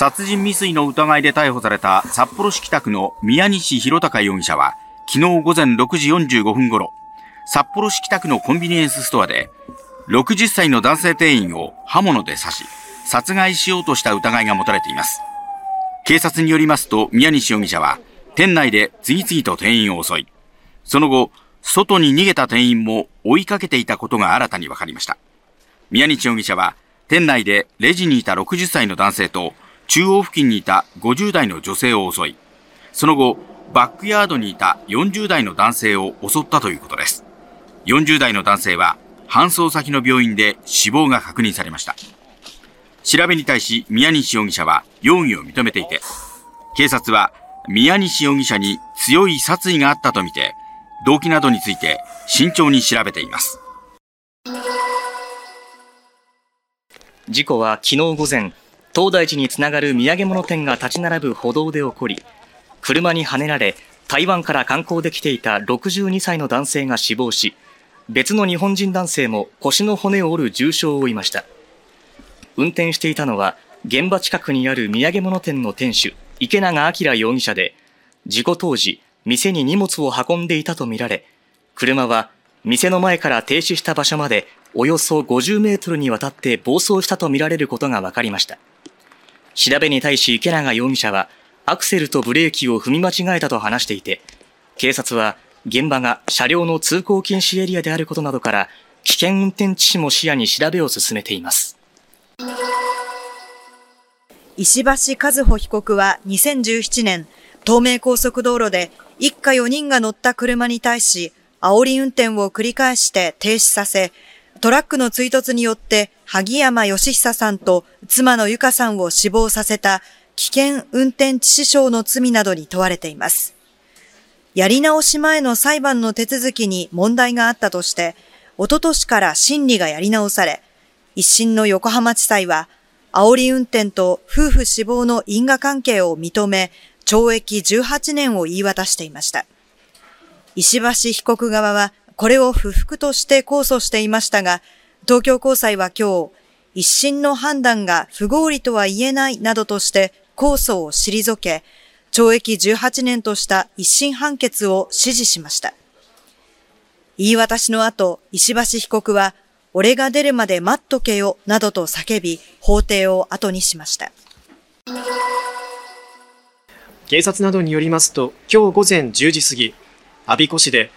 殺人未遂の疑いで逮捕された札幌市北区の宮西弘隆容疑者は、昨日午前6時45分頃、札幌市北区のコンビニエンスストアで、60歳の男性店員を刃物で刺し、殺害しようとした疑いが持たれています。警察によりますと、宮西容疑者は、店内で次々と店員を襲い、その後、外に逃げた店員も追いかけていたことが新たに分かりました。宮西容疑者は、店内でレジにいた60歳の男性と、中央付近にいた50代の女性を襲い、その後、バックヤードにいた40代の男性を襲ったということです。40代の男性は搬送先の病院で死亡が確認されました。調べに対し宮西容疑者は容疑を認めていて、警察は宮西容疑者に強い殺意があったとみて、動機などについて慎重に調べています。事故は昨日午前、東大寺につながる土産物店が立ち並ぶ歩道で起こり、車にはねられ、台湾から観光で来ていた62歳の男性が死亡し、別の日本人男性も腰の骨を折る重傷を負いました。運転していたのは、現場近くにある土産物店の店主、池永明容疑者で、事故当時、店に荷物を運んでいたとみられ、車は店の前から停止した場所までおよそ50メートルにわたって暴走したとみられることが分かりました。調べに対し池永容疑者は、アクセルとブレーキを踏み間違えたと話していて、警察は現場が車両の通行禁止エリアであることなどから、危険運転致死も視野に調べを進めています。石橋和歩被告は2017年、東名高速道路で一家4人が乗った車に対し、煽り運転を繰り返して停止させ、トラックの追突によって萩山義久さんと妻の由香さんを死亡させた危険運転致死傷の罪などに問われています。やり直し前の裁判の手続きに問題があったとして、おととしから審理がやり直され、一審の横浜地裁は、煽り運転と夫婦死亡の因果関係を認め、懲役18年を言い渡していました。石橋被告側は、これを不服として控訴していましたが、東京高裁は今日、一審の判断が不合理とは言えないなどとして控訴を退け、懲役18年とした一審判決を支持しました。言い渡しの後、石橋被告は、俺が出るまで待っとけよ、などと叫び、法廷を後にしました。警察などによりますと、今日午前10時過ぎ、我孫子市で、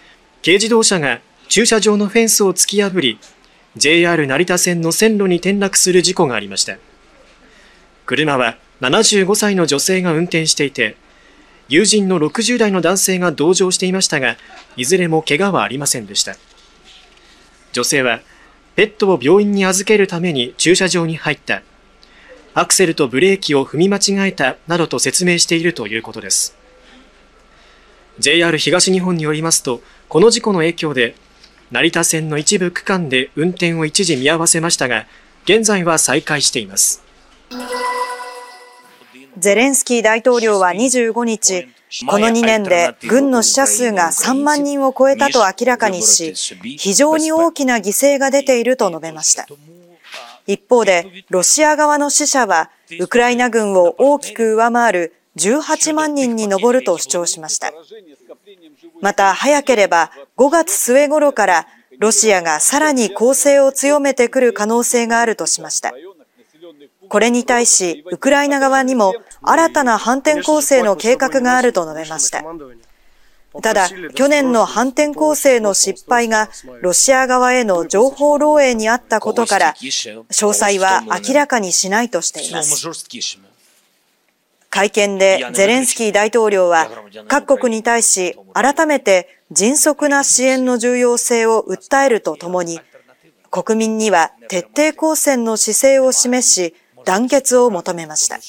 軽自動車が駐車場のフェンスを突き破り、JR 成田線の線路に転落する事故がありました。車は75歳の女性が運転していて、友人の60代の男性が同乗していましたが、いずれも怪我はありませんでした。女性は、ペットを病院に預けるために駐車場に入った。アクセルとブレーキを踏み間違えたなどと説明しているということです。JR 東日本によりますと、この事故の影響で、成田線の一部区間で運転を一時見合わせましたが、現在は再開しています。ゼレンスキー大統領は25日、この2年で軍の死者数が3万人を超えたと明らかにし、非常に大きな犠牲が出ていると述べました。一方で、ロシア側の死者は、ウクライナ軍を大きく上回る18万人に上ると主張しました。また、早ければ5月末頃からロシアがさらに攻勢を強めてくる可能性があるとしました。これに対し、ウクライナ側にも新たな反転攻勢の計画があると述べました。ただ、去年の反転攻勢の失敗がロシア側への情報漏洩にあったことから、詳細は明らかにしないとしています。会見でゼレンスキー大統領は各国に対し改めて迅速な支援の重要性を訴えるとともに国民には徹底抗戦の姿勢を示し団結を求めました。